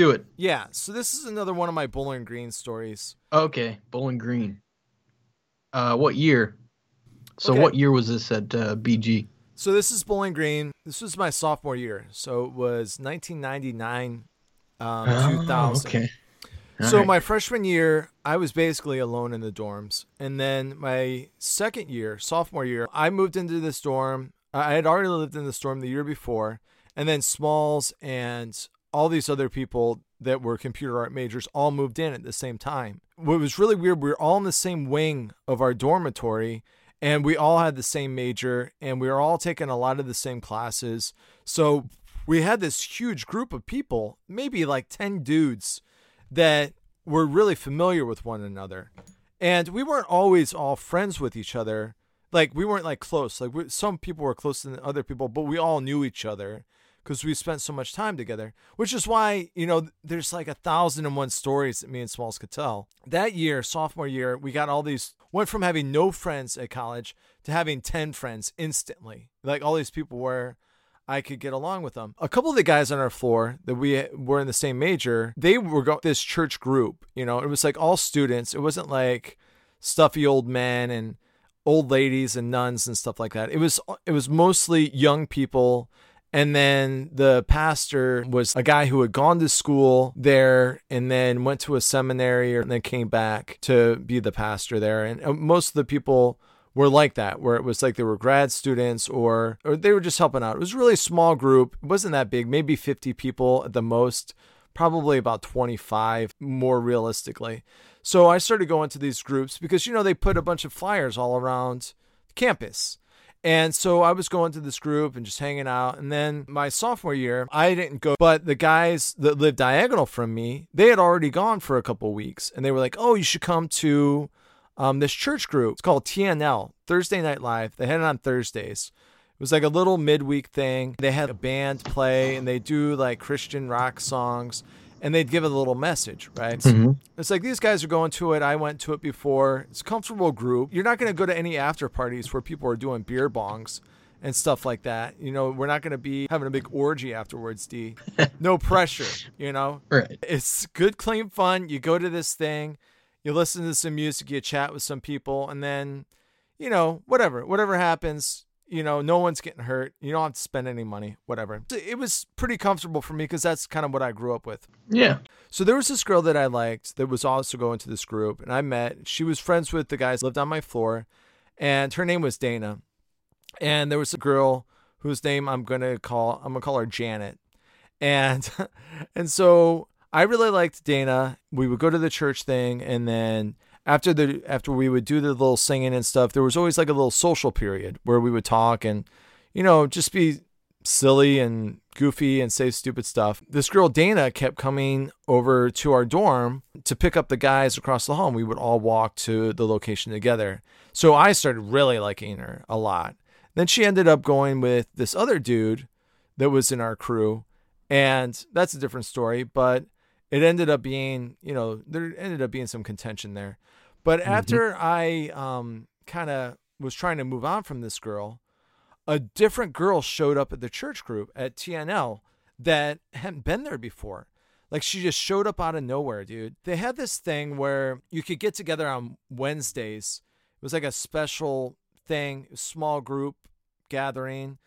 do it. Yeah, so this is another one of my Bowling Green stories. Okay, Bowling Green. Uh, what year? So Okay. what year was this at uh, BG? So this is Bowling Green. This was my sophomore year. So it was 1999, um, 2000. Oh, okay. So Alright. my freshman year, I was basically alone in the dorms, and then my second year, sophomore year, I moved into this dorm. I had already lived in this dorm the year before, and then Smalls and all these other people that were computer art majors all moved in at the same time. What was really weird, we were all in the same wing of our dormitory, and we all had the same major, and we were all taking a lot of the same classes. So we had this huge group of people, maybe like 10 dudes that were really familiar with one another. And we weren't always all friends with each other. Like we weren't like close. Like we, some people were closer than other people, but we all knew each other because we spent so much time together. Which is why you know there's like a thousand and one stories that me and Smalls could tell. That year, sophomore year, we got all these. Went from having no friends at college to having ten friends instantly. Like all these people were I could get along with them. A couple of the guys on our floor that we were in the same major, they were go- this church group. You know, it was like all students. It wasn't like stuffy old men and old ladies and nuns and stuff like that. It was it was mostly young people. And then the pastor was a guy who had gone to school there and then went to a seminary and then came back to be the pastor there. And uh, most of the people were like that, where it was like they were grad students or or they were just helping out. It was a really small group. It wasn't that big, maybe 50 people at the most, probably about 25 more realistically. So I started going to these groups because you know they put a bunch of flyers all around campus. And so I was going to this group and just hanging out. And then my sophomore year, I didn't go, but the guys that lived diagonal from me, they had already gone for a couple weeks. And they were like, oh, you should come to um, this church group. It's called TNL, Thursday Night Live. They had it on Thursdays. It was like a little midweek thing. They had a band play and they do like Christian rock songs and they'd give it a little message, right? Mhm. It's like these guys are going to it. I went to it before. It's a comfortable group. You're not going to go to any after parties where people are doing beer bongs and stuff like that. You know, we're not going to be having a big orgy afterwards, D. No pressure, you know? Right. It's good, clean fun. You go to this thing, you listen to some music, you chat with some people, and then, you know, whatever, whatever happens, you know, no one's getting hurt. You don't have to spend any money, whatever. It was pretty comfortable for me because that's kind of what I grew up with. Yeah. So there was this girl that I liked that was also going to this group, and I met. She was friends with the guys lived on my floor, and her name was Dana. And there was a girl whose name I'm gonna call I'm gonna call her Janet, and and so I really liked Dana. We would go to the church thing, and then after the after we would do the little singing and stuff, there was always like a little social period where we would talk and you know just be silly and goofy and say stupid stuff. This girl Dana kept coming over to our dorm to pick up the guys across the hall. and We would all walk to the location together. So I started really liking her a lot. Then she ended up going with this other dude that was in our crew, and that's a different story, but it ended up being, you know, there ended up being some contention there. But after I um kind of was trying to move on from this girl, a different girl showed up at the church group at TNL that hadn't been there before. Like she just showed up out of nowhere, dude. They had this thing where you could get together on Wednesdays. It was like a special thing, small group gathering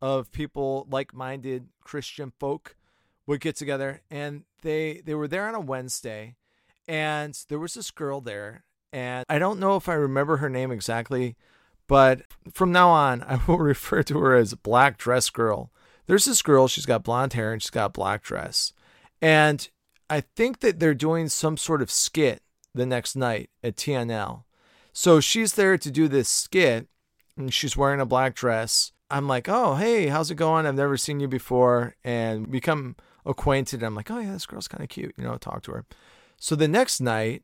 of people like-minded Christian folk would get together and they they were there on a Wednesday and there was this girl there and I don't know if I remember her name exactly but from now on, I will refer to her as Black Dress Girl. There's this girl, she's got blonde hair and she's got black dress. And I think that they're doing some sort of skit the next night at TNL. So she's there to do this skit and she's wearing a black dress. I'm like, oh, hey, how's it going? I've never seen you before. And become acquainted. I'm like, oh, yeah, this girl's kind of cute. You know, talk to her. So the next night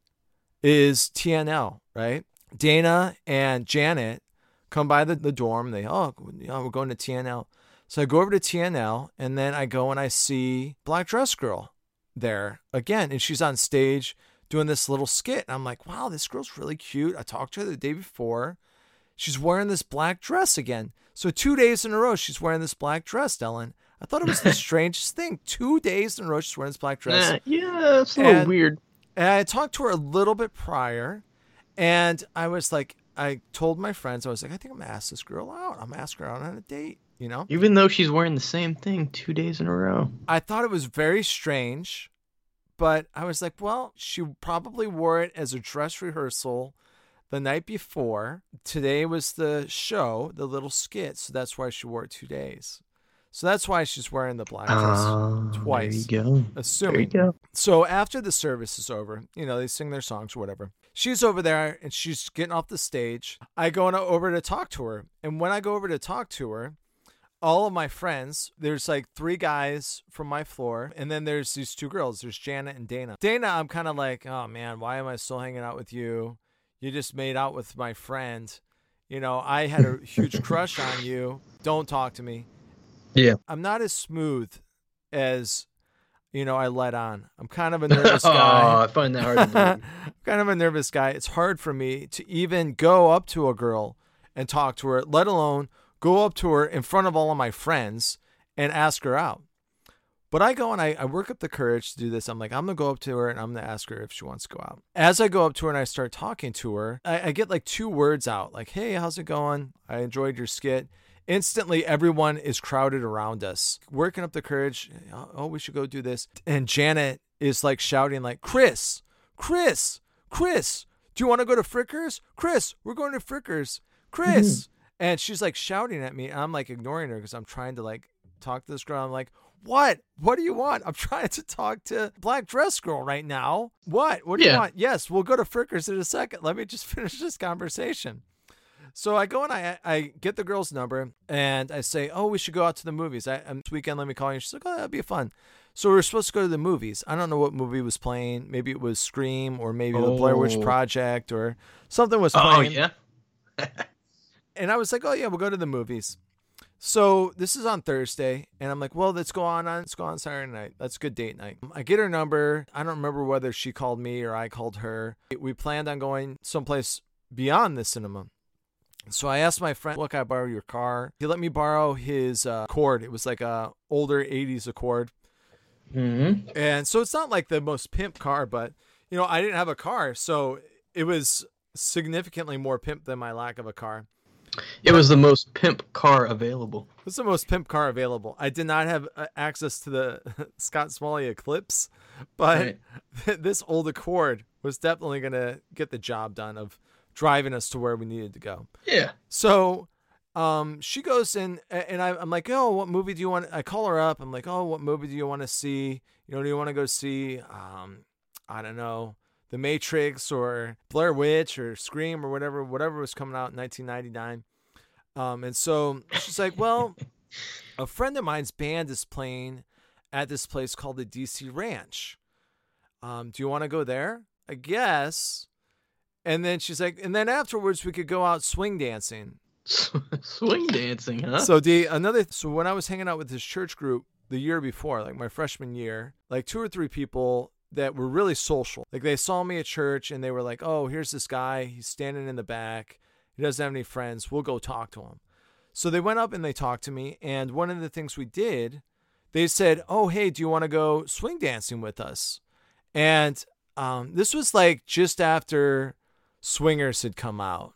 is TNL, right? Dana and Janet come by the, the dorm. They, oh, we're going to TNL. So I go over to TNL and then I go and I see Black Dress Girl there again. And she's on stage doing this little skit. And I'm like, wow, this girl's really cute. I talked to her the day before. She's wearing this black dress again. So two days in a row, she's wearing this black dress, Ellen. I thought it was the strangest thing. Two days in a row she's wearing this black dress. Nah, yeah, it's a little And- weird. And I talked to her a little bit prior, and I was like, I told my friends, I was like, I think I'm gonna ask this girl out. I'm gonna ask her out on a date. You know, Even though she's wearing the same thing two days in a row. I thought it was very strange, but I was like, well, she probably wore it as a dress rehearsal the night before. Today was the show, the little skit, so that's why she wore it two days. So that's why she's wearing the black dress. Ah, twice. There you go. There you assuming. go. So after the service is over, you know, they sing their songs or whatever. She's over there and she's getting off the stage. I go over to talk to her. And when I go over to talk to her, all of my friends, there's like three guys from my floor, and then there's these two girls. There's Janet and Dana. Dana, I'm kind of like, oh man, why am I still hanging out with you? You just made out with my friend. You know, I had a huge crush on you. Don't talk to me. Yeah. I'm not as smooth as, you know, I let on. I'm kind of a nervous guy. oh, I find that hard to believe. I'm kind of a nervous guy. It's hard for me to even go up to a girl and talk to her, let alone go up to her in front of all of my friends and ask her out. But I go and I, I work up the courage to do this. I'm like, I'm going to go up to her and I'm going to ask her if she wants to go out. As I go up to her and I start talking to her, I, I get like two words out like, hey, how's it going? I enjoyed your skit. Instantly, everyone is crowded around us, working up the courage. Oh, we should go do this. And Janet is like shouting, like, Chris, Chris, Chris, do you want to go to Fricker's? Chris, we're going to Fricker's. Chris. Mm-hmm. and she's like shouting at me. And I'm like ignoring her because I'm trying to like talk to this girl. I'm like, what? What do you want? I'm trying to talk to Black Dress Girl right now. What? What do you want? Yes, we'll go to Fricker's in a second. Let me just finish this conversation. So I go and I I get the girl's number and I say, oh, we should go out to the movies. I, um, this weekend, let me call you. She's like, oh, that'd be fun. So we were supposed to go to the movies. I don't know what movie was playing. Maybe it was Scream or maybe the Blair Witch Oh. Project or something was playing. Oh playing. yeah. And I was like, oh yeah, we'll go to the movies. So this is on Thursday, and I'm like, well, let's go on on let's go on Saturday night. That's a good date night. I get her number. I don't remember whether she called me or I called her. We planned on going someplace beyond the cinema. So I asked my friend, "Look, I borrow your car." He let me borrow his uh, Accord. It was like a older '80s Accord, Mm-hmm. and so it's not like the most pimp car, but you know, I didn't have a car, so it was significantly more pimp than my lack of a car. It was the most pimp car available. It was the most pimp car available. I did not have uh, access to the Scott Smalley Eclipse, but this old Accord was definitely going to get the job done of driving us to where we needed to go. Yeah. So um, she goes in, and I, I'm like, oh, what movie do you want? I call her up. I'm like, oh, what movie do you want to see? You know, do you want to go see? Um, I don't know, The Matrix or Blair Witch or Scream or whatever, whatever was coming out in 1999. Um, and so she's like, well, a friend of mine's band is playing at this place called the DC Ranch. Um, do you want to go there? I guess. And then she's like, and then afterwards we could go out swing dancing. Swing dancing, huh? So the another so when I was hanging out with this church group the year before, like my freshman year, like two or three people that were really social. Like they saw me at church and they were like, "Oh, here's this guy. He's standing in the back. He doesn't have any friends. We'll go talk to him." So they went up and they talked to me, and one of the things we did, they said, "Oh, hey, do you want to go swing dancing with us?" And um, this was like just after Swingers had come out,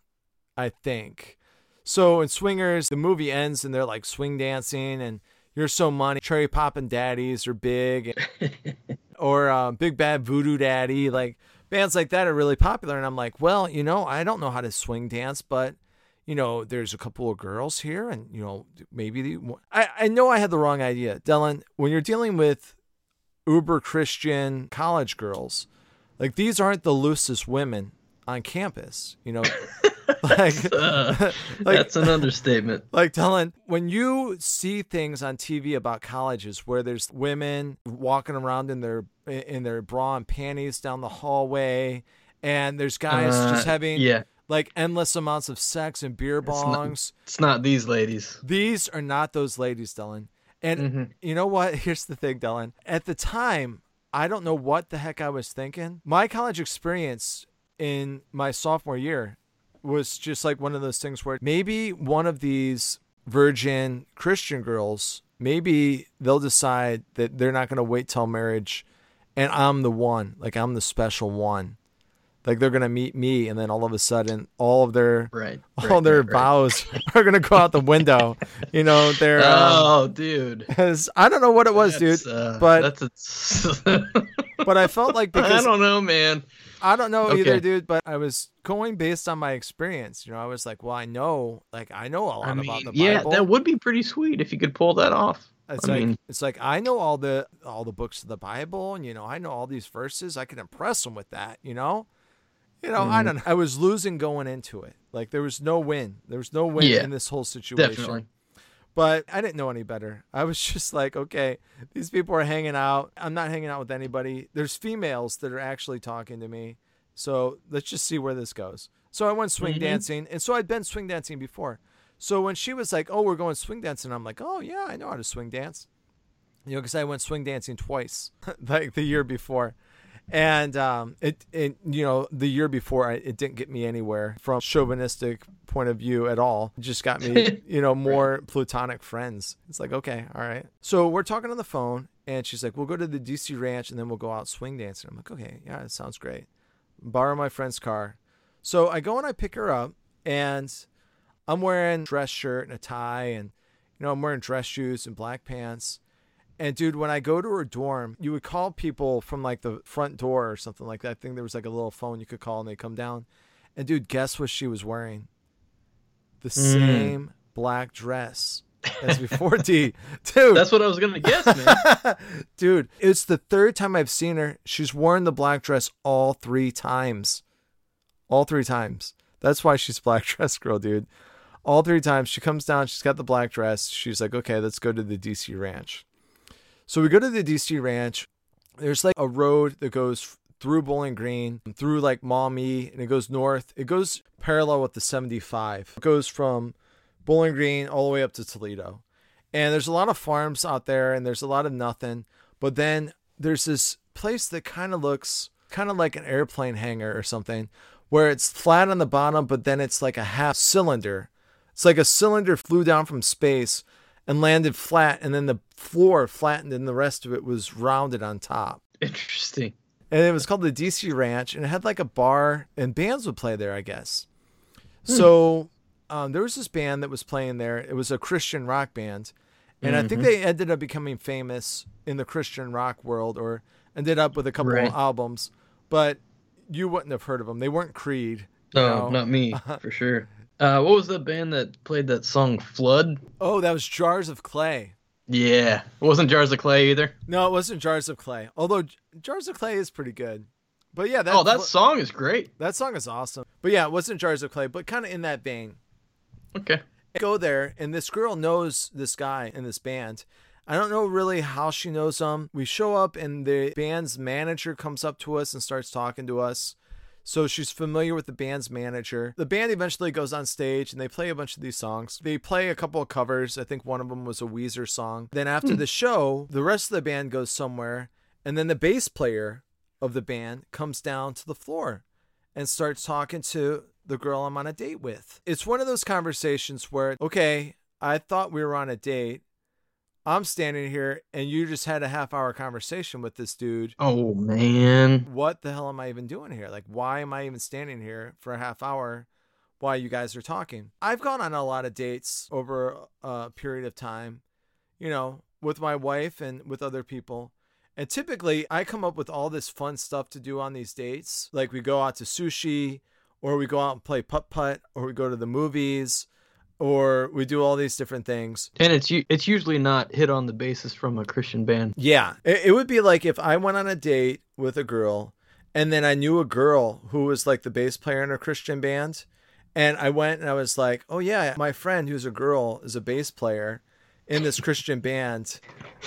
I think. So in Swingers, the movie ends and they're like swing dancing and you're so money. Cherry Poppin' Daddies are big, or uh, Big Bad Voodoo Daddy. Like bands like that are really popular. And I'm like, well, you know, I don't know how to swing dance, but you know, there's a couple of girls here, and you know, maybe the, I I know I had the wrong idea, Dylan. When you're dealing with uber Christian college girls, like these aren't the loosest women on campus. You know, like Uh, like- that's an understatement. like Dylan, when you see things on TV about colleges where there's women walking around in their in their bra and panties down the hallway, and there's guys Uh, just having Yeah, like endless amounts of sex and beer It's not- bongs. it's not these ladies. These are not those ladies, Dylan. And Mhm. you know what? Here's the thing, Dylan. At the time, I don't know what the heck I was thinking. My college experience in my sophomore year was just like one of those things where maybe one of these virgin Christian girls maybe they'll decide that they're not going to wait till marriage and I'm the one, like I'm the special one. Like they're going to meet me and then all of a sudden all of their Right. all right, their right, vows are going to go out the window. you know, they're um, Oh, dude. 'cause I don't know what it was, That's, dude, uh, but- that's a, but I felt like because I don't know, man. I don't know either, dude, but I was going based on my experience. You know, I was like, well, I know, like I know a lot I about the yeah, Bible. Yeah, that would be pretty sweet if you could pull that off. It's I like mean- it's like I know all the all the books of the Bible, and you know I know all these verses. I can impress them with that. You know, you know I Mhm. don't. know. I was losing going into it. Like there was no win. There was no win Yeah, in this whole situation. Definitely. But I didn't know any better. I was just like, okay, these people are hanging out. I'm not hanging out with anybody. There's females that are actually talking to me. So let's just see where this goes. So I went swing Mhm. dancing. And so I'd been swing dancing before. So when she was like, oh, we're going swing dancing, I'm like, oh, yeah, I know how to swing dance. You know, because I went swing dancing twice, like the year before. And um, it, it, you know, the year before, I, it didn't get me anywhere from chauvinistic point of view at all. It just got me, you know, more platonic friends. It's like, okay, all right. So we're talking on the phone, and she's like, we'll go to the DC ranch, and then we'll go out swing dancing. I'm like, okay, yeah, that sounds great. Borrow my friend's car. So I go and I pick her up, and I'm wearing dress shirt and a tie, and you know, I'm wearing dress shoes and black pants. And dude, when I go to her dorm, you would call people from like the front door or something like that. I think there was like a little phone you could call and they come down. And dude, guess what she was wearing? The hmm. same black dress as before D. Dude. That's what I was gonna guess, man. dude, it's the third time I've seen her. She's worn the black dress all three times. All three times. That's why she's black dress girl, dude. All three times she comes down, she's got the black dress. She's like, okay, let's go to the DC ranch. So we go to the DC ranch. There's like a road that goes through Bowling Green, through like Maumee, and it goes north. It goes parallel with the 75. It goes from Bowling Green all the way up to Toledo. And there's a lot of farms out there and there's a lot of nothing. But then there's this place that kind of looks kind of like an airplane hangar or something where it's flat on the bottom, but then it's like a half cylinder. It's like a cylinder flew down from space and landed flat, and then the floor flattened, and the rest of it was rounded on top. Interesting. And it was called the DC Ranch, and it had like a bar, and bands would play there, I guess. So um, there was this band that was playing there. It was a Christian rock band, and I think they ended up becoming famous in the Christian rock world, or ended up with a couple Right. of albums. But you wouldn't have heard of them. They weren't Creed. No, know? not me for sure. Uh, what was the band that played that song "Flood"? Oh, that was Jars of Clay. Yeah, it wasn't Jars of Clay either. No, it wasn't Jars of Clay. Although J- Jars of Clay is pretty good. But yeah, that oh, that song is great. that song is awesome. But yeah, it wasn't Jars of Clay, but kind of in that vein. Okay. go there and this girl knows this guy in this band i don't know really how she knows him we show up and the band's manager comes up to us and starts talking to us so she's familiar with the band's manager the band eventually goes on stage and they play a bunch of these songs they play a couple of covers i think one of them was a weezer song then after hmm. the show the rest of the band goes somewhere and then the bass player of the band comes down to the floor and starts talking to the girl I'm on a date with. It's one of those conversations where, okay, I thought we were on a date. I'm standing here and you just had a half hour conversation with this dude. Oh man. What the hell am I even doing here? Like, why am I even standing here for a half hour while you guys are talking? I've gone on a lot of dates over a period of time, you know, with my wife and with other people. And typically, I come up with all this fun stuff to do on these dates. Like, we go out to sushi, or we go out and play putt putt, or we go to the movies, or we do all these different things. And it's it's usually not hit on the basis from a Christian band. Yeah. It, it would be like if I went on a date with a girl and then I knew a girl who was like the bass player in a Christian band. And I went and I was like, oh, yeah, my friend who's a girl is a bass player in this Christian band.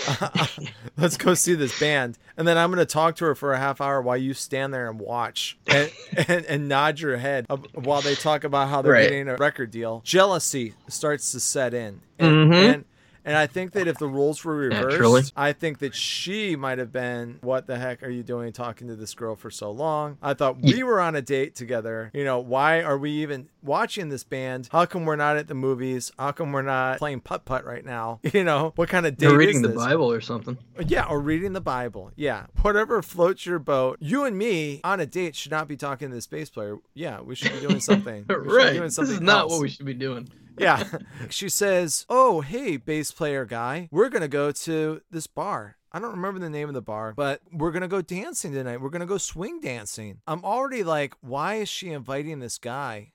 Let's go see this band. And then I'm going to talk to her for a half hour while you stand there and watch and, and, and nod your head while they talk about how they're Right. getting a record deal. Jealousy starts to set in. And, Mhm. and And I think that if the roles were reversed, Naturally. I think that she might have been, "What the heck are you doing talking to this girl for so long?" I thought we were on a date together. You know, why are we even watching this band? How come we're not at the movies? How come we're not playing putt putt right now? You know, what kind of date They're reading the? Bible or something. Yeah, or reading the Bible. Yeah. Whatever floats your boat. You and me on a date should not be talking to this bass player. Yeah, we should be doing something. Right. doing This is not else. what we should be doing. Yeah. she says, Oh, hey, bass player guy, we're going to go to this bar. I don't remember the name of the bar, but we're going to go dancing tonight. We're going to go swing dancing. I'm already like, why is she inviting this guy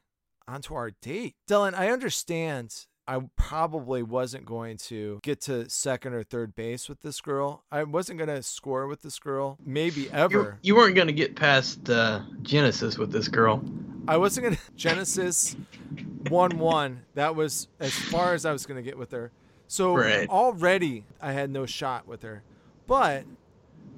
onto our date? Dylan, I understand. I probably wasn't going to get to second or third base with this girl. I wasn't going to score with this girl, maybe You, ever. you weren't gonna get past uh, Genesis with this girl. I wasn't gonna Genesis one one. That was as far as I was gonna get with her. So Right. already I had no shot with her. But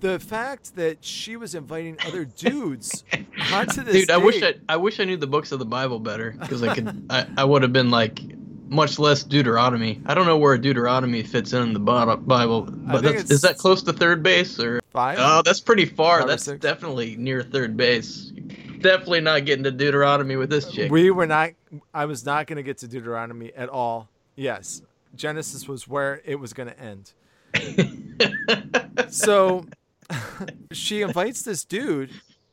the fact that she was inviting other dudes onto this Dude, I wish I I wish I knew the books of the Bible better because I could I, I would have been like much less Deuteronomy. I don't know where Deuteronomy fits in the Bible, but that's, is that close to third base or? five. Oh, that's pretty far. That's six? definitely near third base. Definitely not getting to Deuteronomy with this chick. we were not. I was not gonna get to Deuteronomy at all. Yes, Genesis was where it was gonna end. so she invites this dude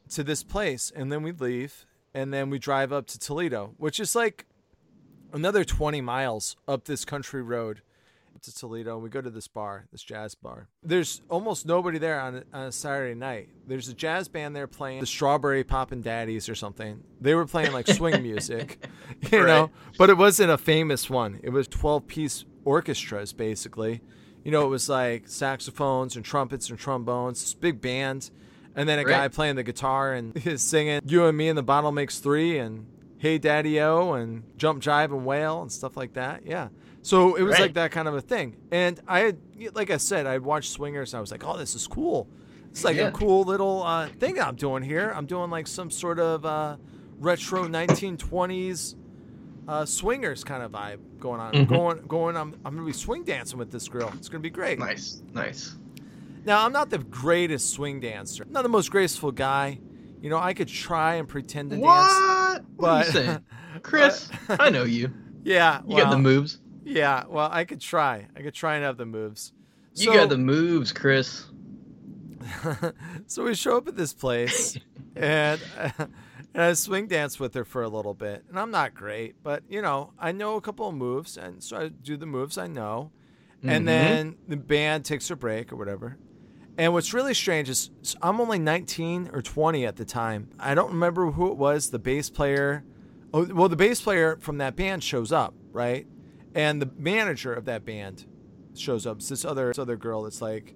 to this place and then we leave and then we drive up to Toledo, which is like another 20 miles up this country road to Toledo. And we go to this bar, this jazz bar. There's almost nobody there on a, on a Saturday night. There's a jazz band there playing the Strawberry Poppin' Daddies or something. They were playing like swing music, you know, but it wasn't a famous one. It was 12 piece orchestras basically. You know, it was like saxophones and trumpets and trombones, this big band, and then a guy playing the guitar and he's singing "You and Me and the Bottle Makes Three and "Hey Daddy O" and "Jump Jive and Wail" and stuff like that. Yeah, so it was Right. like that kind of a thing. And I, had, like I said, I watched Swingers and I was like, "Oh, this is cool. It's like Yeah. a cool little uh, thing I'm doing here. I'm doing like some sort of uh, retro 1920s." Uh, swingers kind of vibe going on. Mhm. Going, going. I'm, I'm gonna be swing dancing with this girl. It's gonna be great. nice, nice. Now, I'm not the greatest swing dancer. I'm not the most graceful guy. You know, I could try and pretend to dance. What? What are you saying, Chris? I know you. Yeah, You got the moves. Yeah, well, I could try. I could try and have the moves. You So- got the moves, Chris. so we show up at this place, and and I swing dance with her for a little bit. And I'm not great, but you know, I know a couple of moves, and so I do the moves I know. Mhm. And then the band takes a break or whatever. And what's really strange is I'm only 19 or 20 at the time. I don't remember who it was. The bass player. Oh, well, the bass player from that band shows up, right? And the manager of that band shows up. It's this other this other girl that's like,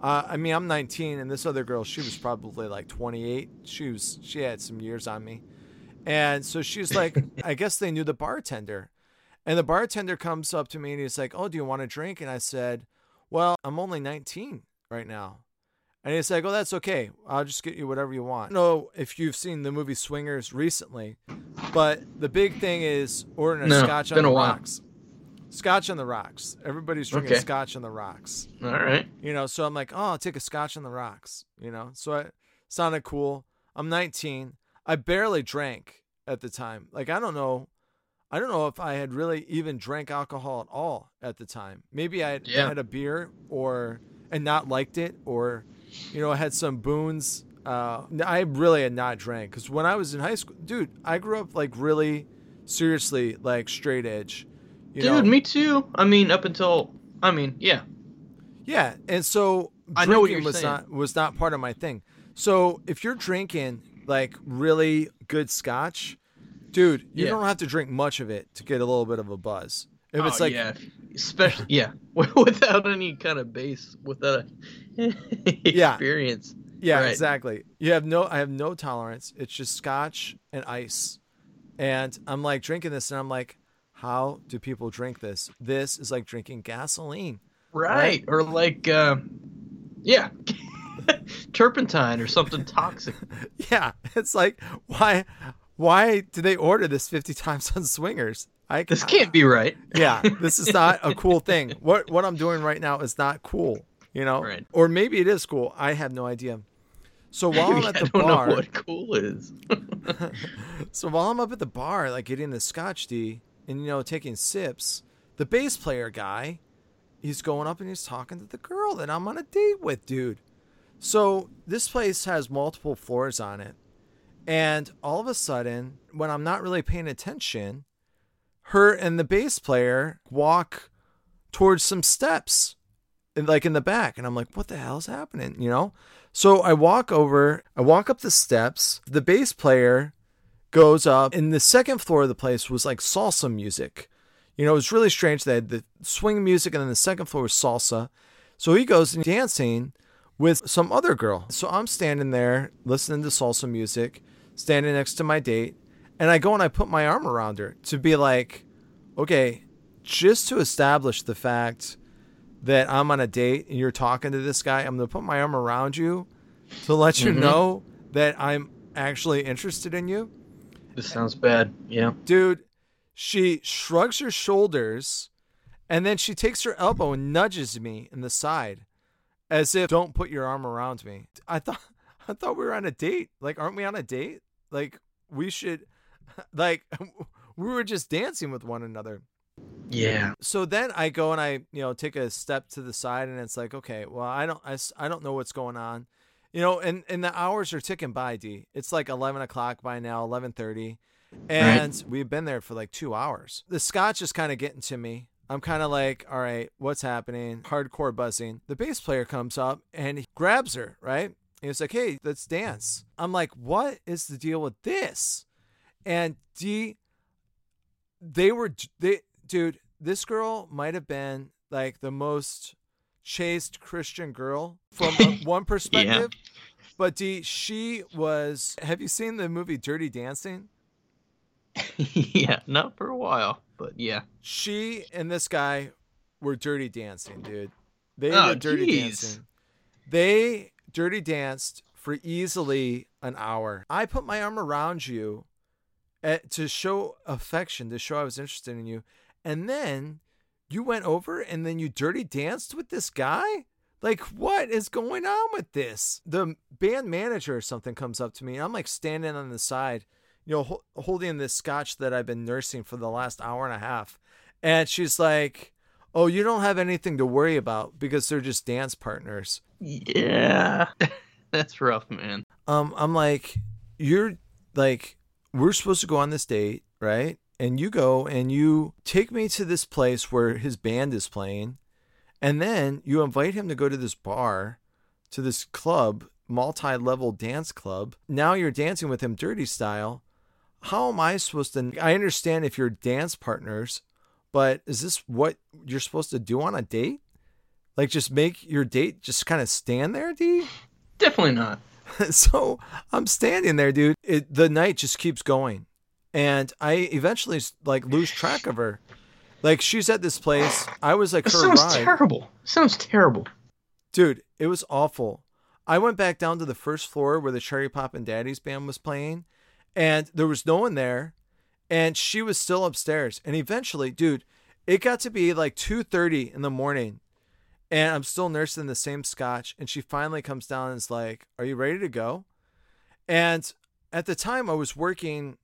uh, I mean, I'm 19, and this other girl, she was probably like 28. She was she had some years on me, and so she's like, I guess they knew the bartender, and the bartender comes up to me and he's like, Oh, do you want a drink? And I said, Well, I'm only 19 right now. And he's like, Oh, that's okay. I'll just get you whatever you want. I don't know if you've seen the movie Swingers recently, but the big thing is ordering a No, scotch on the rocks. Scotch on the rocks. Everybody's drinking Okay. scotch on the rocks. All right. You know, so I'm like, oh, I'll take a scotch on the rocks. You know, so it sounded cool. I'm 19. I barely drank at the time. Like, I don't know. I don't know if I had really even drank alcohol at all at the time. Maybe I had Yeah. had a beer or and not liked it, or you know, I had some Boone's. Uh, I really had not drank because when I was in high school, dude, I grew up like really seriously like straight edge. You Dude, know? me too. I mean, up until I mean, yeah. Yeah, and so I know what drinking you're was saying. not was not part of my thing. So if you're drinking like really good scotch, dude, you Yeah. don't have to drink much of it to get a little bit of a buzz. If it's Oh, like yeah, especially yeah, without any kind of base, without a Yeah. experience. Yeah, Right. exactly. You have no I have no tolerance. It's just scotch and ice. And I'm like drinking this and I'm like, how do people drink this? This is like drinking gasoline. Right. Or like, uh, yeah, turpentine or something toxic. Yeah, it's like why why do they order this 50 times on swingers? I This can't be right. yeah, this is not a cool thing. What what I'm doing right now is not cool, you know? Right. Or maybe it is cool. I have no idea. So while I'm at I the don't bar, know what cool is. so while I'm up at the bar, like getting the scotch D and you know taking sips, the bass player guy, he's going up and he's talking to the girl that I'm on a date with, dude. So this place has multiple floors on it, and all of a sudden, when I'm not really paying attention, her and the bass player walk towards some steps, like in the back, and I'm like, what the hell's happening? You know. So I walk over, I walk up the steps. The bass player goes up, and the second floor of the place was like salsa music. You know, it was really strange. They had the swing music, and then the second floor was salsa. So he goes and dancing with some other girl. So I'm standing there listening to salsa music, standing next to my date, and I go and I put my arm around her to be like, okay, just to establish the fact that I'm on a date and you're talking to this guy, I'm going to put my arm around you to let you Mhm. know that I'm actually interested in you. This sounds bad. Yeah. Dude, she shrugs her shoulders and then she takes her elbow and nudges me in the side as if don't put your arm around me. I thought I thought we were on a date. Like aren't we on a date? Like we should like we were just dancing with one another. Yeah. So then I go and I, you know, take a step to the side and it's like, okay, well, I don't, I, I don't know what's going on, you know, and, and the hours are ticking by D it's like 11 o'clock by now, 1130. And we've been there for like two hours. The scotch is kind of getting to me. I'm kind of like, all right, what's happening? Hardcore buzzing. The bass player comes up and he grabs her, right? And he's like, hey, let's dance. I'm like, what is the deal with this? And D, they were, they, dude, this girl might have been like the most chaste Christian girl from one perspective. But D, she was. Have you seen the movie Dirty Dancing? yeah. Not for a while, but yeah. She and this guy were dirty dancing, dude. They Oh, were dirty jeez. dancing. They dirty danced for easily an hour. I put my arm around you at, to show affection, to show I was interested in you. And then you went over and then you dirty danced with this guy? Like, what is going on with this? The band manager or something comes up to me. And I'm like standing on the side, you know, ho- holding this scotch that I've been nursing for the last hour and a half. And she's like, Oh, you don't have anything to worry about because they're just dance partners. Yeah. That's rough, man. Um, I'm like, You're like, we're supposed to go on this date, right? And you go and you take me to this place where his band is playing. And then you invite him to go to this bar, to this club, multi level dance club. Now you're dancing with him dirty style. How am I supposed to? I understand if you're dance partners, but is this what you're supposed to do on a date? Like just make your date just kind of stand there, D? Definitely not. so I'm standing there, dude. It, the night just keeps going, and I eventually like lose track of her. Like she's at this place. I was like her sounds ride, terrible. Sounds terrible. dude. It was awful. I went back down to the first floor where the Cherry Poppin' Daddies band was playing, and there was no one there, and she was still upstairs. And eventually, dude, it got to be like two thirty in the morning, and I'm still nursing the same scotch. And she finally comes down and is like, "Are you ready to go?" And at the time, I was working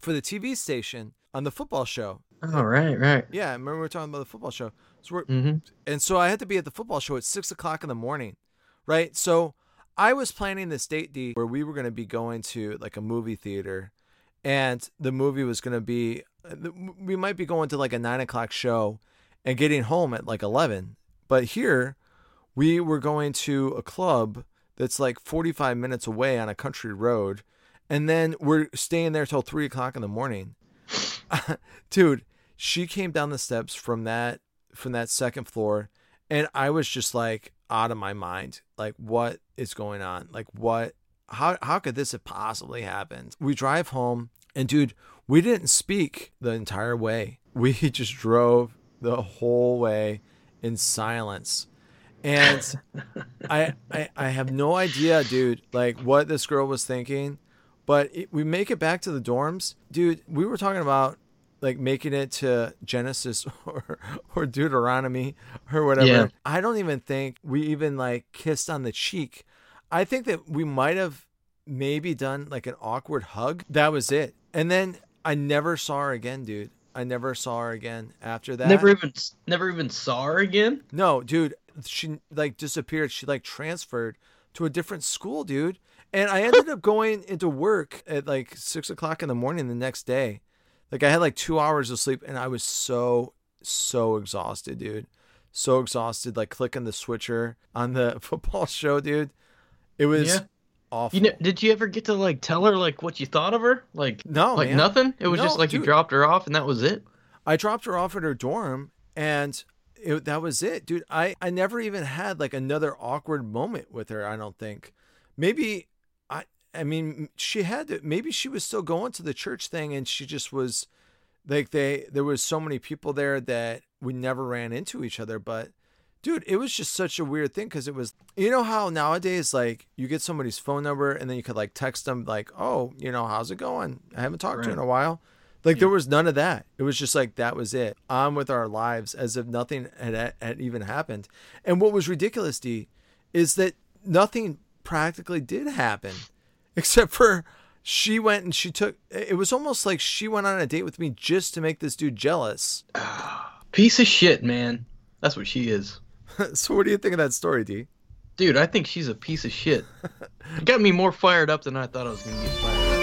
for the TV station on the football show. Oh, right, right. Yeah, I remember we were talking about the football show. So we're, Mm-hmm. and so I had to be at the football show at six o'clock in the morning, right? So I was planning this date D where we were going to be going to like a movie theater, and the movie was going to be we might be going to like a nine o'clock show and getting home at like eleven. But here, we were going to a club that's like forty five minutes away on a country road, and then we're staying there till three o'clock in the morning. Dude, she came down the steps from that from that second floor and I was just like out of my mind. Like what is going on? Like what how how could this have possibly happened? We drive home and dude, we didn't speak the entire way. We just drove the whole way in silence. And I, I I have no idea, dude, like what this girl was thinking. But it, we make it back to the dorms, dude. We were talking about like making it to Genesis or or Deuteronomy or whatever. Yeah. I don't even think we even like kissed on the cheek. I think that we might have maybe done like an awkward hug. That was it. And then I never saw her again, dude. I never saw her again after that. Never even never even saw her again. No, dude, she like disappeared. She like transferred to a different school, dude. And I ended up going into work at like six o'clock in the morning the next day. Like I had like two hours of sleep, and I was so so exhausted, dude. So exhausted, like clicking the switcher on the football show, dude. It was Yeah. awful. You know, did you ever get to like tell her like what you thought of her? Like no, like man. nothing. It was No, just like you dropped her off and that was it. I dropped her off at her dorm and it, that was it, dude. I, I never even had like another awkward moment with her, I don't think. Maybe I mean she had to maybe she was still going to the church thing and she just was like they there was so many people there that we never ran into each other, but dude, it was just such a weird thing because it was you know how nowadays like you get somebody's phone number and then you could like text them like, "Oh, you know, how's it going? I haven't talked to you in a while." Like there was none of that. It was just like that was it. On with our lives as if nothing had, had even happened. And what was ridiculous, D, is that nothing practically did happen, except for she went and she took. It was almost like she went on a date with me just to make this dude jealous. Piece of shit, man. That's what she is. so what do you think of that story, D? Dude, I think she's a piece of shit. It got me more fired up than I thought I was gonna get fired up.